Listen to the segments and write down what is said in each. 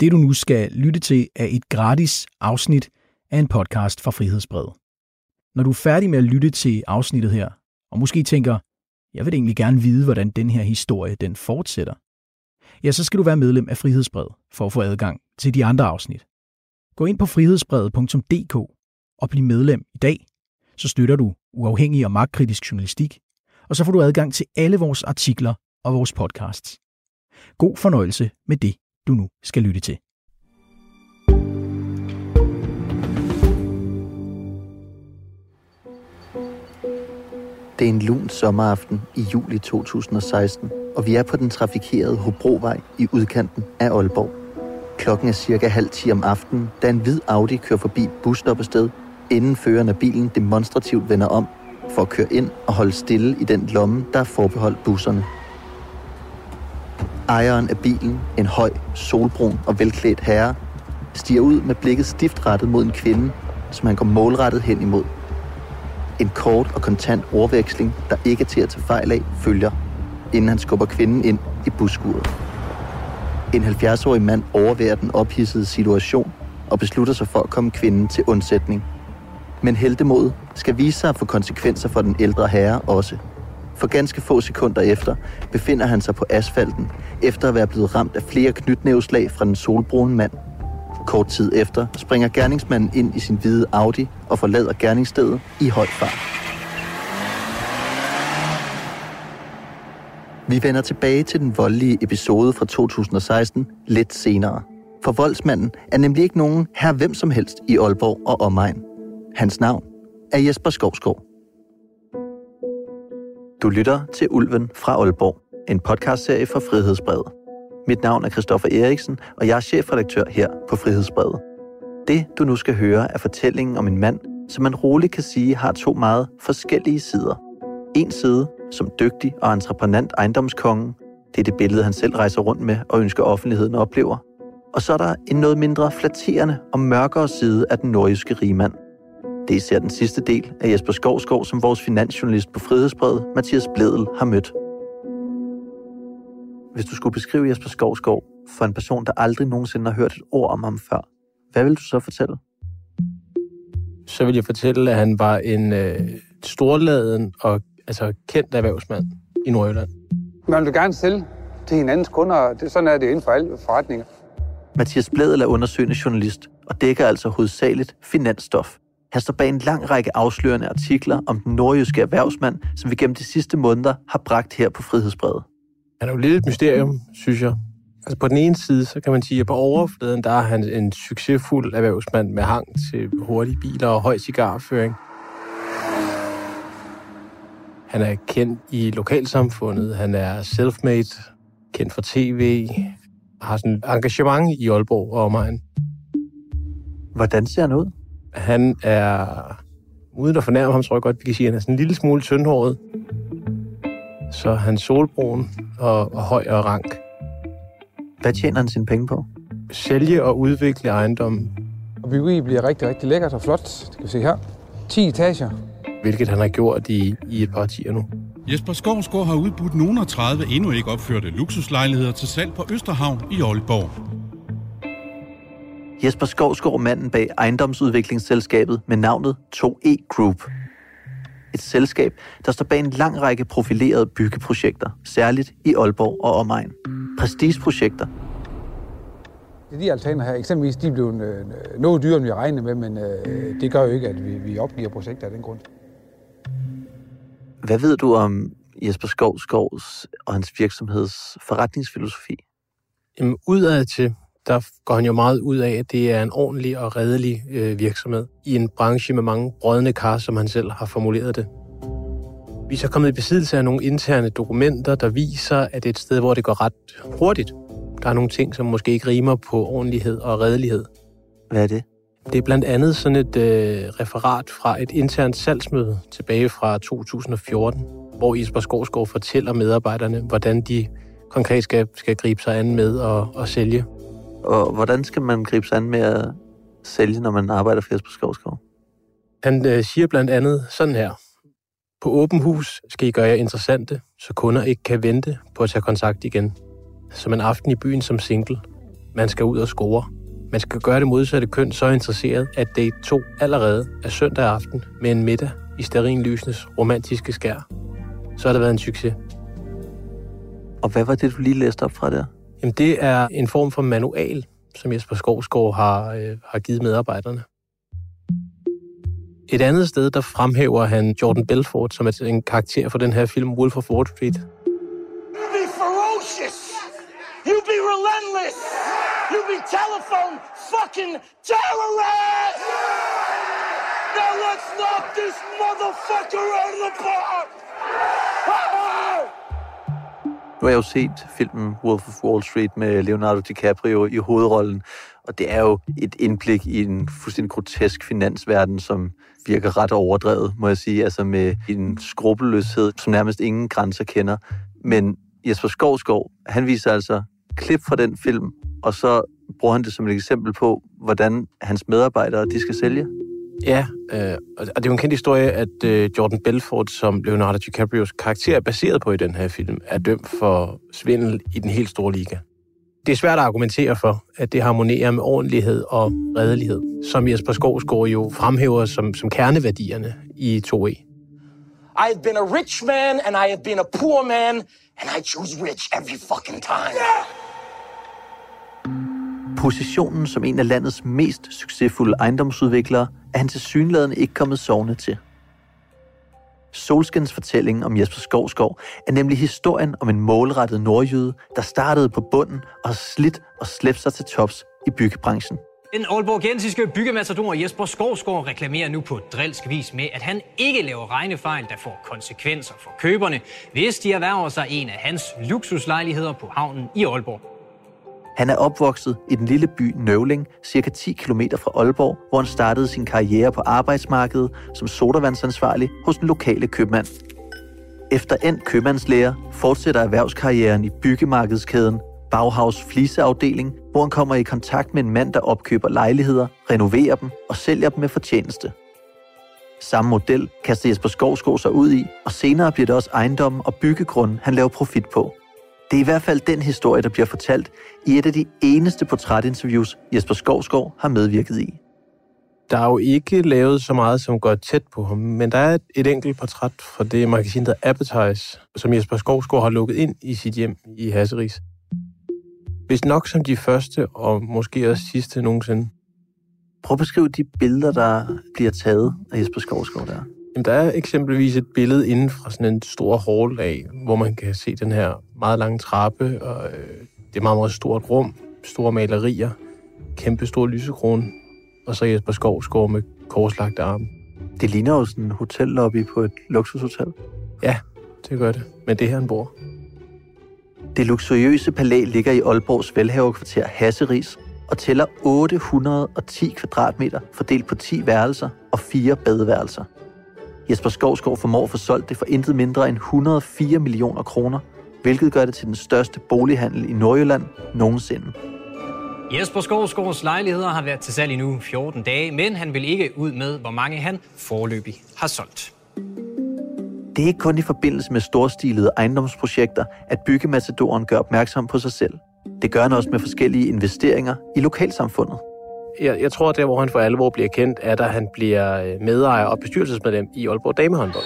Det du nu skal lytte til er et gratis afsnit af en podcast fra Frihedsbrevet. Når du er færdig med at lytte til afsnittet her, og måske tænker, jeg vil egentlig gerne vide, hvordan den her historie den fortsætter, ja, så skal du være medlem af Frihedsbrevet for at få adgang til de andre afsnit. Gå ind på frihedsbrevet.dk og bliv medlem i dag, så støtter du uafhængig og magtkritisk journalistik, og så får du adgang til alle vores artikler og vores podcasts. God fornøjelse med det, du nu skal lytte til. Det er en lun sommeraften i juli 2016, og vi er på den trafikerede Hobrovej i udkanten af Aalborg. Klokken er cirka halv 10 om aftenen, da en hvid Audi kører forbi busstoppested, inden føreren af bilen demonstrativt vender om for at køre ind og holde stille i den lomme, der er forbeholdt busserne. Ejeren af bilen, en høj, solbrun og velklædt herre, stiger ud med blikket stift rettet mod en kvinde, som han går målrettet hen imod. En kort og kontant ordveksling, der ikke er til at tage fejl af, følger, inden han skubber kvinden ind i buskuret. En 70-årig mand overværer den ophidsede situation og beslutter sig for at komme kvinden til undsætning. Men heldemodet skal vise sig at få konsekvenser for den ældre herre også. For ganske få sekunder efter befinder han sig på asfalten, efter at være blevet ramt af flere knytnæveslag fra den solbrune mand. Kort tid efter springer gerningsmanden ind i sin hvide Audi og forlader gerningsstedet i høj fart. Vi vender tilbage til den voldelige episode fra 2016 lidt senere. For voldsmanden er nemlig ikke nogen her hvem som helst i Aalborg og omegn. Hans navn er Jesper Skovskov. Du lytter til Ulven fra Aalborg, en podcastserie fra Frihedsbrevet. Mit navn er Christoffer Eriksen, og jeg er chefredaktør her på Frihedsbrevet. Det, du nu skal høre, er fortællingen om en mand, som man roligt kan sige har to meget forskellige sider. En side som dygtig og entreprenant ejendomskonge. Det er det billede, han selv rejser rundt med og ønsker offentligheden oplever. Og så er der en noget mindre flatterende og mørkere side af den nordjyske rigmand. Det er især den sidste del af Jesper Skovskov, som vores finansjournalist på Frihedsbrevet, Mathias Bledel, har mødt. Hvis du skulle beskrive Jesper Skovskov for en person, der aldrig nogensinde har hørt et ord om ham før, hvad vil du så fortælle? Så vil jeg fortælle, at han var en øh, storladen og altså, kendt erhvervsmand i Nordjylland. Man vil gerne sælge til hinandens kunder, det, sådan er det inden for alle forretninger. Mathias Bledel er undersøgende journalist og dækker altså hovedsageligt finansstof. Han står bag en lang række afslørende artikler om den nordjyske erhvervsmand, som vi gennem de sidste måneder har bragt her på Frihedsbredet. Han er jo lidt et mysterium, synes jeg. Altså på den ene side, så kan man sige, at på overfladen, der er han en succesfuld erhvervsmand med hang til hurtige biler og høj cigarføring. Han er kendt i lokalsamfundet, han er self-made, kendt fra tv, har sådan engagement i Aalborg og omegn. Hvordan ser han ud? Han er, uden at fornærme ham, tror jeg godt, vi kan sige, at han er sådan en lille smule tyndhåret. Så han solbrun og, og høj og rank. Hvad tjener han sine penge på? Sælge og udvikle ejendommen, Og byggeriet bliver rigtig, rigtig lækkert og flot. Det kan vi se her. 10 etager. hvilket han har gjort i, i et par årtier nu. Jesper Skovsgaard har udbudt nogle af 30 endnu ikke opførte luksuslejligheder til salg på Østerhavn i Aalborg. Jesper Skovskov manden bag ejendomsudviklingsselskabet med navnet 2E Group. Et selskab, der står bag en lang række profilerede byggeprojekter, særligt i Aalborg og omegn. Prestigeprojekter, De altaner her, eksempelvis, de blev øh, noget dyrere, end vi regnede med, men øh, det gør jo ikke, at vi, vi opgiver projekter af den grund. Hvad ved du om Jesper Skovskovs og hans virksomheds forretningsfilosofi? Jamen, udad til, der går han jo meget ud af, at det er en ordentlig og redelig øh, virksomhed i en branche med mange brødne kar, som han selv har formuleret det. Vi er så kommet i besiddelse af nogle interne dokumenter, der viser, at det er et sted, hvor det går ret hurtigt. Der er nogle ting, som måske ikke rimer på ordentlighed og redelighed. Hvad er det? Det er blandt andet sådan et øh, referat fra et internt salgsmøde tilbage fra 2014, hvor Jesper Skovsgaard fortæller medarbejderne, hvordan de konkret skal, skal gribe sig an med at, at sælge. Og hvordan skal man gribe sig an med at sælge, når man arbejder for Jesper Skovskov? Han øh, siger blandt andet sådan her. På åben hus skal I gøre jer interessante, så kunder ikke kan vente på at tage kontakt igen. Som en aften i byen som single. man skal ud og score. Man skal gøre det modsatte køn så interesseret, at date 2 allerede er søndag aften med en middag i Sterinlysens romantiske skær. Så har det været en succes. Og hvad var det, du lige læste op fra der? Jamen, det er en form for manual, som Jesper Skovsgaard har, øh, har givet medarbejderne. Et andet sted, der fremhæver han Jordan Belfort som en karakter for den her film Wolf of Wall Street. You be ferocious. You be relentless. You be telephone fucking terrorist. Now let's knock this motherfucker out of the park. Nu har jeg jo set filmen Wolf of Wall Street med Leonardo DiCaprio i hovedrollen, og det er jo et indblik i en fuldstændig grotesk finansverden, som virker ret overdrevet, må jeg sige, altså med en skrupelløshed, som nærmest ingen grænser kender. Men Jesper Skovskov, han viser altså klip fra den film, og så bruger han det som et eksempel på, hvordan hans medarbejdere de skal sælge. Ja, øh, og det er jo en kendt historie, at øh, Jordan Belfort, som Leonardo DiCaprios karakter er baseret på i den her film, er dømt for svindel i den helt store liga. Det er svært at argumentere for, at det harmonerer med ordentlighed og redelighed, som Jesper Skovsgaard jo fremhæver som, som kerneværdierne i 2E. I have been a rich man, and I have been a poor man, and I choose rich every fucking time. Positionen som en af landets mest succesfulde ejendomsudviklere er han til synlædende ikke kommet sovende til. Solskins fortælling om Jesper Skovskov er nemlig historien om en målrettet nordjyde, der startede på bunden og har slidt og slæbt sig til tops i byggebranchen. Den aalborgensiske byggematador Jesper Skovsgaard reklamerer nu på drilsk vis med, at han ikke laver regnefejl, der får konsekvenser for køberne, hvis de erhverver sig en af hans luksuslejligheder på havnen i Aalborg. Han er opvokset i den lille by Nøvling, cirka 10 km fra Aalborg, hvor han startede sin karriere på arbejdsmarkedet som sodavandsansvarlig hos den lokale købmand. Efter endt købmandslærer fortsætter erhvervskarrieren i byggemarkedskæden Bauhaus Fliseafdeling, hvor han kommer i kontakt med en mand, der opkøber lejligheder, renoverer dem og sælger dem med fortjeneste. Samme model kaster Jesper Skovsgaard sig ud i, og senere bliver det også ejendommen og byggegrund, han laver profit på. Det er i hvert fald den historie, der bliver fortalt i et af de eneste portrætinterviews, Jesper Skovskov har medvirket i. Der er jo ikke lavet så meget, som går tæt på ham, men der er et, enkelt portræt fra det magasin, der Appetize, som Jesper Skovskov har lukket ind i sit hjem i Hasseris. Hvis nok som de første, og måske også sidste nogensinde. Prøv at beskrive de billeder, der bliver taget af Jesper Skovskov der. Jamen, der er eksempelvis et billede inden fra sådan en stor hall af, hvor man kan se den her meget lange trappe, og øh, det er meget, meget stort rum, store malerier, kæmpe stor lysekrone, og så Jesper Skovsgaard med korslagte arme. Det ligner jo sådan en hotellobby på et luksushotel. Ja, det gør det. Men det er her, han bor. Det luksuriøse palæ ligger i Aalborgs velhaverkvarter Hasseris og tæller 810 kvadratmeter fordelt på 10 værelser og 4 badeværelser. Jesper Skovskov formår at få solgt det for intet mindre end 104 millioner kroner, hvilket gør det til den største bolighandel i Nordjylland nogensinde. Jesper Skovsgaards lejligheder har været til salg i nu 14 dage, men han vil ikke ud med, hvor mange han forløbig har solgt. Det er ikke kun i forbindelse med storstilede ejendomsprojekter, at byggematadoren gør opmærksom på sig selv. Det gør han også med forskellige investeringer i lokalsamfundet. Jeg, jeg tror, at der, hvor han for alvor bliver kendt, er, at han bliver øh, medejer og bestyrelsesmedlem i Aalborg Damehåndbold.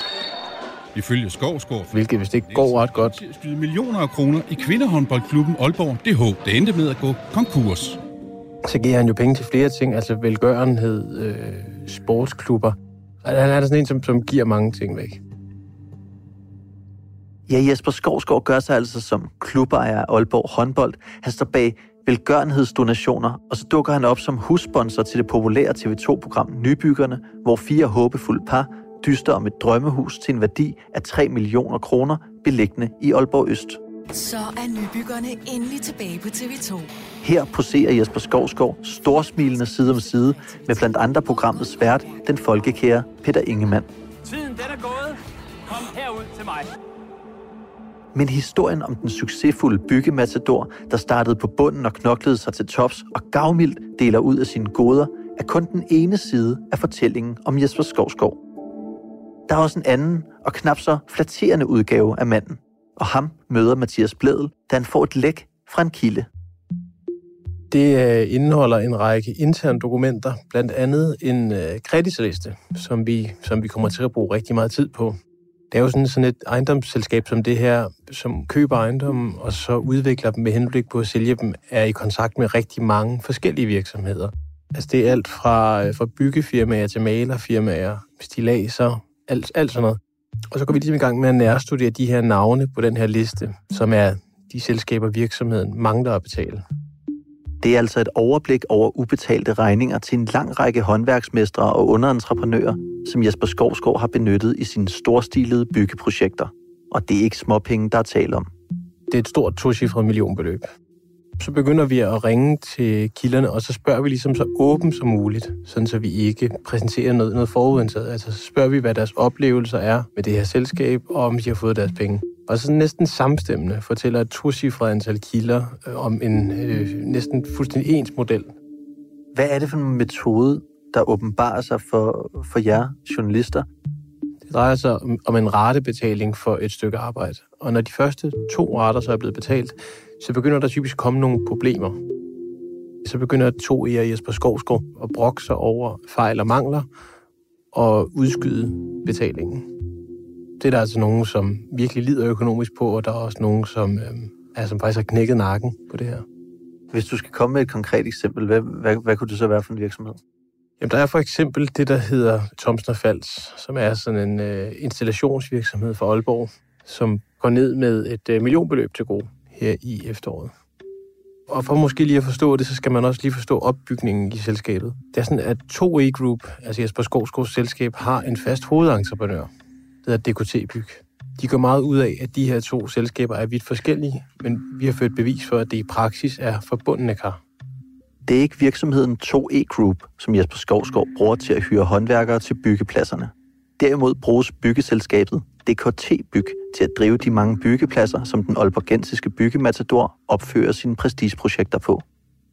Ifølge Skovsgaard Hvilket, hvis det ikke går ret godt, skyde millioner af kroner i kvindehåndboldklubben Aalborg DH. Det endte med at gå konkurs. så giver han jo penge til flere ting, altså velgørenhed, øh, sportsklubber. Altså, Han er sådan en, som, som giver mange ting væk. Ja, Jesper Skovsgaard gør sig altså som klubejer af Aalborg håndbold. Han står bag velgørenhedsdonationer, og så dukker han op som hussponsor til det populære TV2-program Nybyggerne, hvor fire håbefulde par dyster om et drømmehus til en værdi af 3 millioner kroner, beliggende i Aalborg Øst. Så er nybyggerne endelig tilbage på TV2. Her poserer Jesper Skovsgaard storsmilende side om side med blandt andre programmets vært, den folkekære Peter Ingemann. Tiden den er gået. Kom herud til mig. Men historien om den succesfulde byggematador, der startede på bunden og knoklede sig til tops og gavmildt deler ud af sine goder, er kun den ene side af fortællingen om Jesper Skovskov. Der er også en anden og knap så flatterende udgave af manden. Og ham møder Mathias Bledel, da han får et læk fra en kilde. Det øh, indeholder en række interne dokumenter, blandt andet en øh, kreditliste, som vi, som vi kommer til at bruge rigtig meget tid på. Det er jo sådan, sådan et ejendomsselskab som det her, som køber ejendommen og så udvikler dem med henblik på at sælge dem, er i kontakt med rigtig mange forskellige virksomheder. Altså det er alt fra, øh, fra byggefirmaer til malerfirmaer, stilaser, alt, alt sådan noget. Og så går vi ligesom i gang med at nærstudere de her navne på den her liste, som er de selskaber, virksomheden mangler at betale. Det er altså et overblik over ubetalte regninger til en lang række håndværksmestre og underentreprenører, som Jesper Skovskov har benyttet i sine storstilede byggeprojekter. Og det er ikke småpenge, der er tale om. Det er et stort tocifret millionbeløb. Så begynder vi at ringe til kilderne, og så spørger vi ligesom så åbent som muligt, sådan så vi ikke præsenterer noget, noget forudindtaget. Altså så spørger vi, hvad deres oplevelser er med det her selskab, og om de har fået deres penge. Og så næsten samstemmende fortæller et tocifret antal kilder øh, om en øh, næsten fuldstændig ens model. Hvad er det for en metode, der åbenbarer sig for, for jer journalister? Det drejer sig om, om en ratebetaling for et stykke arbejde. Og når de første to rater så er blevet betalt, så begynder der typisk at komme nogle problemer. Så begynder to i Jesper Skovsgaard at brokke sig over fejl og mangler og udskyde betalingen. Det er der altså nogen, som virkelig lider økonomisk på, og der er også nogen, som, øh, er, som faktisk har knækket nakken på det her. Hvis du skal komme med et konkret eksempel, hvad, hvad, hvad kunne det så være for en virksomhed? Jamen, der er for eksempel det, der hedder Thomsen Fals, som er sådan en øh, installationsvirksomhed for Aalborg, som går ned med et øh, millionbeløb til gode her i efteråret. Og for måske lige at forstå det, så skal man også lige forstå opbygningen i selskabet. Det er sådan, at 2E Group, altså Jesper Skovskovs selskab, har en fast hovedentreprenør, der hedder DKT Byg. De går meget ud af, at de her to selskaber er vidt forskellige, men vi har ført bevis for, at det i praksis er forbundne kar. Det er ikke virksomheden 2E Group, som Jesper Skovskov bruger til at hyre håndværkere til byggepladserne. Derimod bruges byggeselskabet DKT Byg til at drive de mange byggepladser, som den olbergensiske byggematador opfører sine prestigeprojekter på.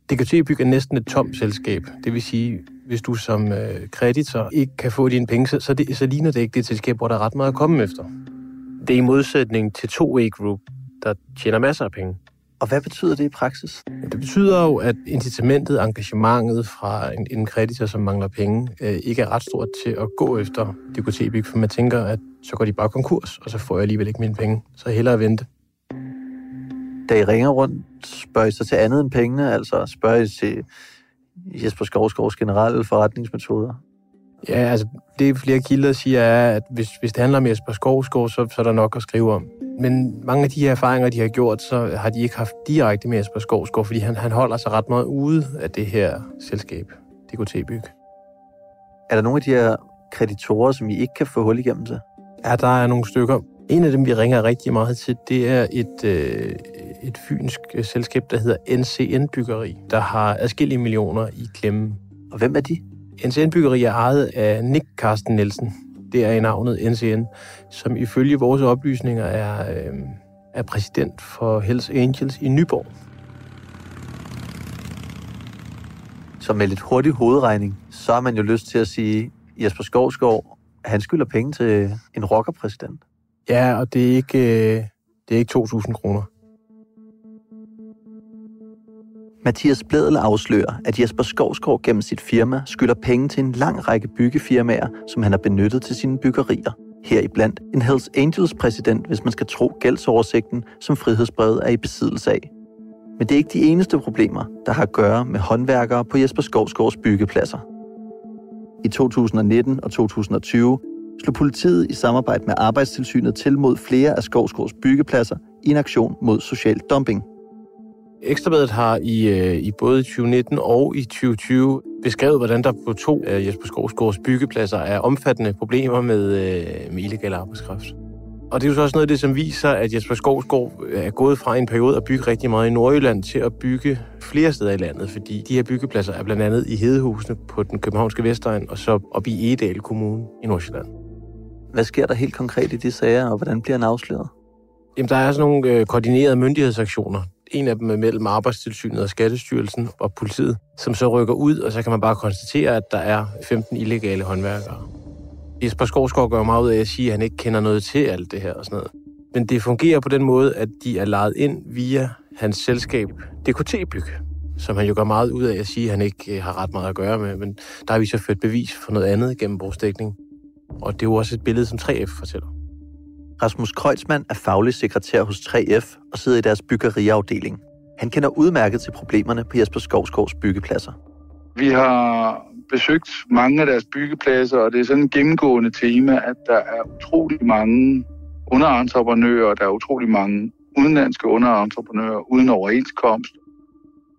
DKT Byg er næsten et tomt selskab. Det vil sige, hvis du som øh, kreditor ikke kan få dine penge, så, så, det, så ligner det ikke det selskab, hvor der er ret meget at komme efter. Det er i modsætning til 2E Group, der tjener masser af penge. Og hvad betyder det i praksis? Det betyder jo, at incitamentet, engagementet fra en, en kreditor, som mangler penge, øh, ikke er ret stort til at gå efter Byg, for man tænker, at så går de bare konkurs, og så får jeg alligevel ikke mine penge. Så hellere vente. Da I ringer rundt, spørger I så til andet end pengene? Altså spørger I til Jesper Skovskovs generelle forretningsmetoder? Ja, altså det flere kilder siger er, at hvis, hvis det handler om Jesper Skovskov, så, så er der nok at skrive om. Men mange af de her erfaringer, de har gjort, så har de ikke haft direkte med Jesper Skovskov, fordi han, han holder sig ret meget ude af det her selskab, DKT Byg. Er der nogle af de her kreditorer, som I ikke kan få hul igennem til? Ja, der er nogle stykker. En af dem, vi ringer rigtig meget til, det er et, øh, et fynsk øh, selskab, der hedder NCN Byggeri, der har adskillige millioner i klemme. Og hvem er de? NCN Byggeri er ejet af Nick Carsten Nielsen. Det er i navnet NCN, som ifølge vores oplysninger er, øh, er præsident for Hells Angels i Nyborg. Så med lidt hurtig hovedregning, så har man jo lyst til at sige, Jesper Skovskov, han skylder penge til en rockerpræsident. Ja, og det er ikke, øh, det er ikke 2.000 kroner. Mathias Bledel afslører, at Jesper Skovsgaard gennem sit firma skylder penge til en lang række byggefirmaer, som han har benyttet til sine byggerier. Heriblandt en Hells Angels præsident, hvis man skal tro gældsoversigten, som frihedsbrevet er i besiddelse af. Men det er ikke de eneste problemer, der har at gøre med håndværkere på Jesper Skovsgaards byggepladser. I 2019 og 2020 slog politiet i samarbejde med Arbejdstilsynet til mod flere af Skovsgaards byggepladser i en aktion mod social dumping. Ekstrabladet har i, øh, i både 2019 og i 2020 beskrevet, hvordan der på to af Jesper Skovsgaards byggepladser er omfattende problemer med, øh, med illegal arbejdskraft. Og det er jo så også noget af det, som viser, at Jesper Skovsgaard er gået fra en periode at bygge rigtig meget i Nordjylland til at bygge flere steder i landet, fordi de her byggepladser er blandt andet i Hedehusene på den københavnske Vestegn og så op i Edal Kommune i Nordsjælland. Hvad sker der helt konkret i de sager, og hvordan bliver han afsløret? Jamen, der er sådan nogle øh, koordinerede myndighedsaktioner. En af dem er mellem Arbejdstilsynet og Skattestyrelsen og politiet, som så rykker ud, og så kan man bare konstatere, at der er 15 illegale håndværkere. Jesper Skovsgaard gør meget ud af at sige, at han ikke kender noget til alt det her og sådan noget. Men det fungerer på den måde, at de er lejet ind via hans selskab DKT Byg. som han jo gør meget ud af at sige, at han ikke øh, har ret meget at gøre med. Men der har vi så ført bevis for noget andet gennem brugsdækning. Og det er jo også et billede, som 3F fortæller. Rasmus Kreutzmann er faglig sekretær hos 3F og sidder i deres byggeriafdeling. Han kender udmærket til problemerne på Jesper Skovskovs byggepladser. Vi har besøgt mange af deres byggepladser, og det er sådan et gennemgående tema, at der er utrolig mange underentreprenører, der er utrolig mange udenlandske underentreprenører uden overenskomst.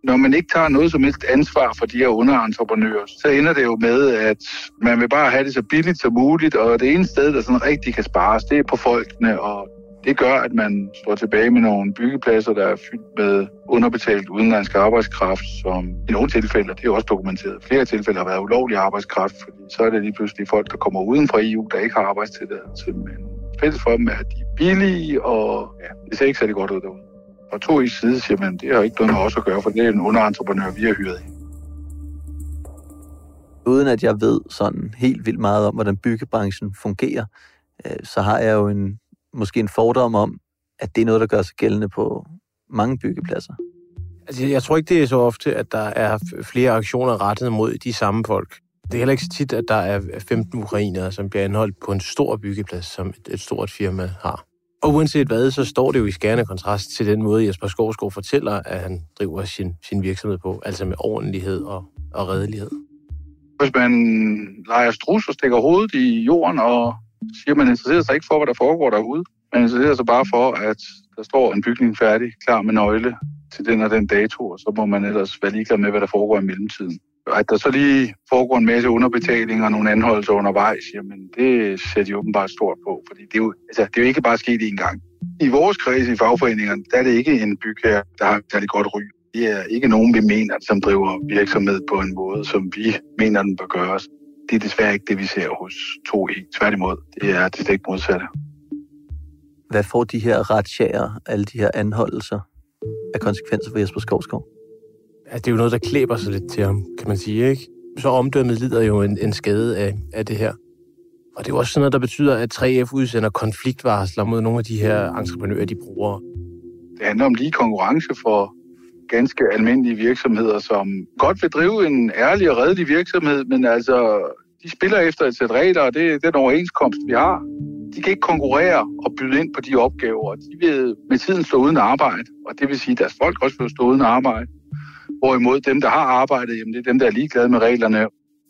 Når man ikke tager noget som helst ansvar for de her underentreprenører, så ender det jo med, at man vil bare have det så billigt som muligt, og det ene sted, der sådan rigtig kan spares, det er på folkene, og det gør, at man står tilbage med nogle byggepladser, der er fyldt med underbetalt udenlandsk arbejdskraft, som i nogle tilfælde, det er også dokumenteret, flere tilfælde har været ulovlig arbejdskraft, fordi så er det lige pludselig folk, der kommer uden fra EU, der ikke har arbejdstilladelse, men fælles for dem er, at de er billige, og ja, det ser ikke særlig godt ud derude. Og to i side siger man, det har ikke noget med os at gøre, for det er en underentreprenør, vi har hyret ind. Uden at jeg ved sådan helt vildt meget om, hvordan byggebranchen fungerer, øh, så har jeg jo en, måske en fordom om, at det er noget, der gør sig gældende på mange byggepladser. Altså, jeg tror ikke, det er så ofte, at der er flere aktioner rettet mod de samme folk. Det er heller ikke så tit, at der er 15 ukrainere, som bliver anholdt på en stor byggeplads, som et, et stort firma har. Og uanset hvad, så står det jo i skærende kontrast til den måde, Jesper Skovsgaard fortæller, at han driver sin, sin virksomhed på, altså med ordentlighed og, og redelighed. Hvis man leger strus og stikker hovedet i jorden og siger, at man interesserer sig ikke for, hvad der foregår derude. Man interesserer sig bare for, at der står en bygning færdig, klar med nøgle til den og den dato, og så må man ellers være ligeglad med, hvad der foregår i mellemtiden. At der så lige foregår en masse underbetaling og nogle anholdelser undervejs, jamen det ser de åbenbart stort på, fordi det er jo, altså, det er jo ikke bare sket én gang. I vores kreds i fagforeningerne, der er det ikke en bygherre, der har et godt ry. Det er ikke nogen, vi mener, som driver virksomhed på en måde, som vi mener, den bør gøres. Det er desværre ikke det, vi ser hos 2E. Tværtimod, det er det stik modsatte. Hvad får de her retsjager, alle de her anholdelser, af konsekvenser for Jesper Skovskov? At det er jo noget, der klæber sig lidt til ham, kan man sige, ikke? Så omdømmet lider jo en, en skade af, af det her. Og det er jo også sådan noget, der betyder, at 3F udsender konfliktvarsler mod nogle af de her entreprenører, de bruger. Det handler om lige konkurrence for ganske almindelige virksomheder, som godt vil drive en ærlig og redelig virksomhed, men altså, de spiller efter et sæt regler, og det er den overenskomst, vi har. De kan ikke konkurrere og byde ind på de opgaver. De vil med tiden stå uden arbejde, og det vil sige, at deres folk også vil stå uden arbejde. Hvorimod dem, der har arbejdet, jamen det er dem, der er ligeglade med reglerne.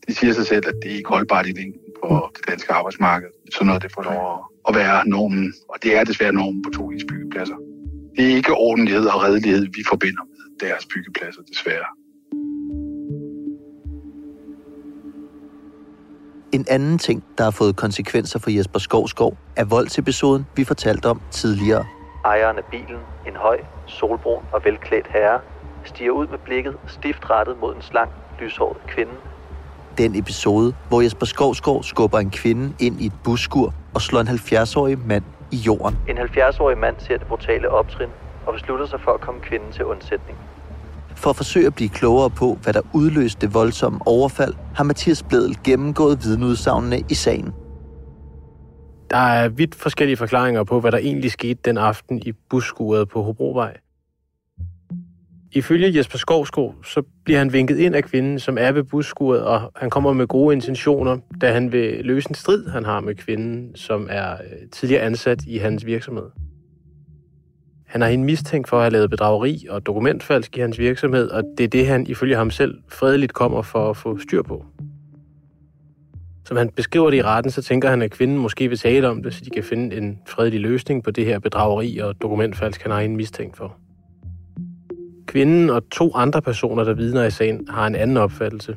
De siger sig selv, at det er ikke holdbart i længden på det danske arbejdsmarked. Så noget, det får lov at være normen, og det er desværre normen på to byggepladser. Det er ikke ordentlighed og redelighed, vi forbinder med deres byggepladser, desværre. En anden ting, der har fået konsekvenser for Jesper Skovskov, er voldsepisoden, vi fortalte om tidligere. Ejeren af bilen, en høj, solbrun og velklædt herre, stiger ud med blikket stift rettet mod en slang, lyshåret kvinde. Den episode, hvor Jesper Skovskov skubber en kvinde ind i et busskur og slår en 70-årig mand i jorden. En 70-årig mand ser det brutale optrin og beslutter sig for at komme kvinden til undsætning. For at forsøge at blive klogere på, hvad der udløste det voldsomme overfald, har Mathias Bledel gennemgået vidneudsagnene i sagen. Der er vidt forskellige forklaringer på, hvad der egentlig skete den aften i busskuret på Hobrovej. Ifølge Jesper Skovsko, så bliver han vinket ind af kvinden, som er ved busskuret, og han kommer med gode intentioner, da han vil løse en strid, han har med kvinden, som er øh, tidligere ansat i hans virksomhed. Han har hende mistænkt for at have lavet bedrageri og dokumentfalsk i hans virksomhed, og det er det, han ifølge ham selv fredeligt kommer for at få styr på. Som han beskriver det i retten, så tænker han, at kvinden måske vil tale om det, så de kan finde en fredelig løsning på det her bedrageri og dokumentfalsk, han har hende mistænkt for. Kvinden og to andre personer, der vidner i sagen, har en anden opfattelse.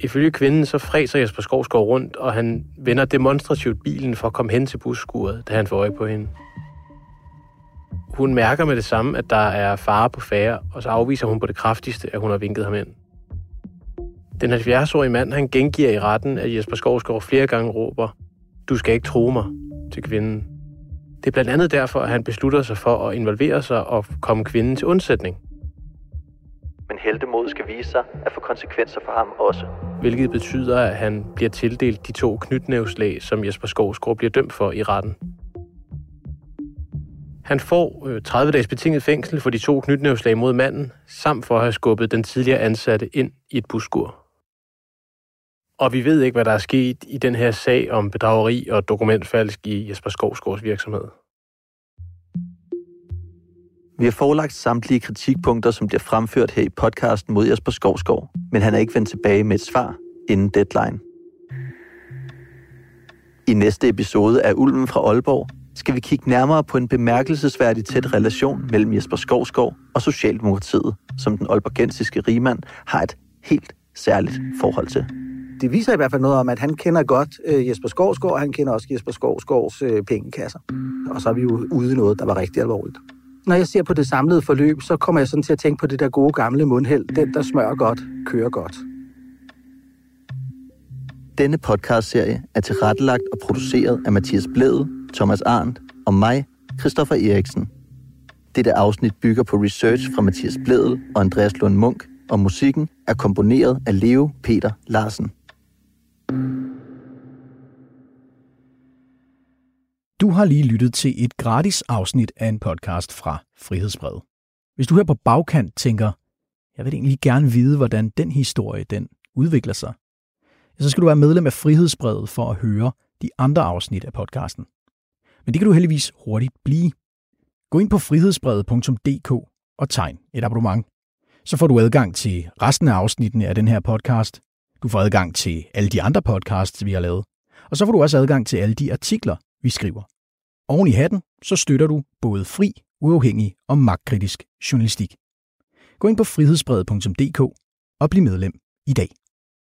Ifølge kvinden så fræser Jesper Skovsgaard rundt, og han vender demonstrativt bilen for at komme hen til busskuret, da han får øje på hende. Hun mærker med det samme, at der er fare på færre, og så afviser hun på det kraftigste, at hun har vinket ham ind. Den 70-årige mand, han gengiver i retten, at Jesper Skovsgaard flere gange råber, du skal ikke tro mig, til kvinden. Det er blandt andet derfor, at han beslutter sig for at involvere sig og komme kvinden til undsætning. Men heldemod skal vise sig at få konsekvenser for ham også. Hvilket betyder, at han bliver tildelt de to knytnævslag, som Jesper Skovsgaard bliver dømt for i retten. Han får 30 øh, dages betinget fængsel for de to knytnævslag mod manden, samt for at have skubbet den tidligere ansatte ind i et buskur. Og vi ved ikke, hvad der er sket i den her sag om bedrageri og dokumentfalsk i Jesper Skovsgaards virksomhed. Vi har forelagt samtlige kritikpunkter, som bliver fremført her i podcasten mod Jesper Skovsgaard, men han er ikke vendt tilbage med et svar inden deadline. I næste episode af Ulven fra Aalborg skal vi kigge nærmere på en bemærkelsesværdig tæt relation mellem Jesper Skovsgaard og Socialdemokratiet, som den aalborgensiske rigmand har et helt særligt forhold til. Det viser i hvert fald noget om, at han kender godt øh, Jesper Skovsgaard, og han kender også Jesper Skovsgaards øh, pengekasser. Og så er vi jo ude i noget, der var rigtig alvorligt. Når jeg ser på det samlede forløb, så kommer jeg sådan til at tænke på det der gode gamle mundhæld. Den, der smører godt, kører godt. Denne podcastserie er tilrettelagt og produceret af Mathias Blæde, Thomas Arndt og mig, Christoffer Eriksen. Dette afsnit bygger på research fra Mathias Blædel og Andreas Lund Munk, og musikken er komponeret af Leo Peter Larsen. Du har lige lyttet til et gratis afsnit af en podcast fra Frihedsbrevet. Hvis du her på bagkant tænker, jeg vil egentlig gerne vide, hvordan den historie den udvikler sig, så skal du være medlem af Frihedsbrevet for at høre de andre afsnit af podcasten. Men det kan du heldigvis hurtigt blive. Gå ind på frihedsbrevet.dk og tegn et abonnement. Så får du adgang til resten af afsnittene af den her podcast. Du får adgang til alle de andre podcasts, vi har lavet. Og så får du også adgang til alle de artikler, vi skriver. Oven i hatten, så støtter du både fri, uafhængig og magtkritisk journalistik. Gå ind på frihedsbrevet.dk og bliv medlem i dag.